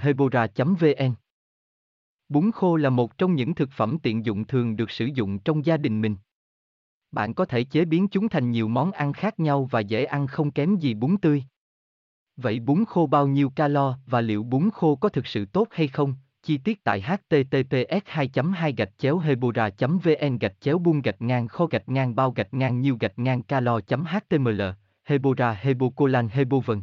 hebora vn Bún khô là một trong những thực phẩm tiện dụng thường được sử dụng trong gia đình mình. Bạn có thể chế biến chúng thành nhiều món ăn khác nhau và dễ ăn không kém gì bún tươi. Vậy bún khô bao nhiêu calo và liệu bún khô có thực sự tốt hay không? Chi tiết tại https 2 2 gạch chéo hebora vn gạch chéo buông gạch ngang kho gạch ngang bao gạch ngang nhiêu gạch ngang calo html hebora hebocolan hebovn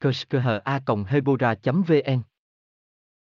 kerskha hebora vn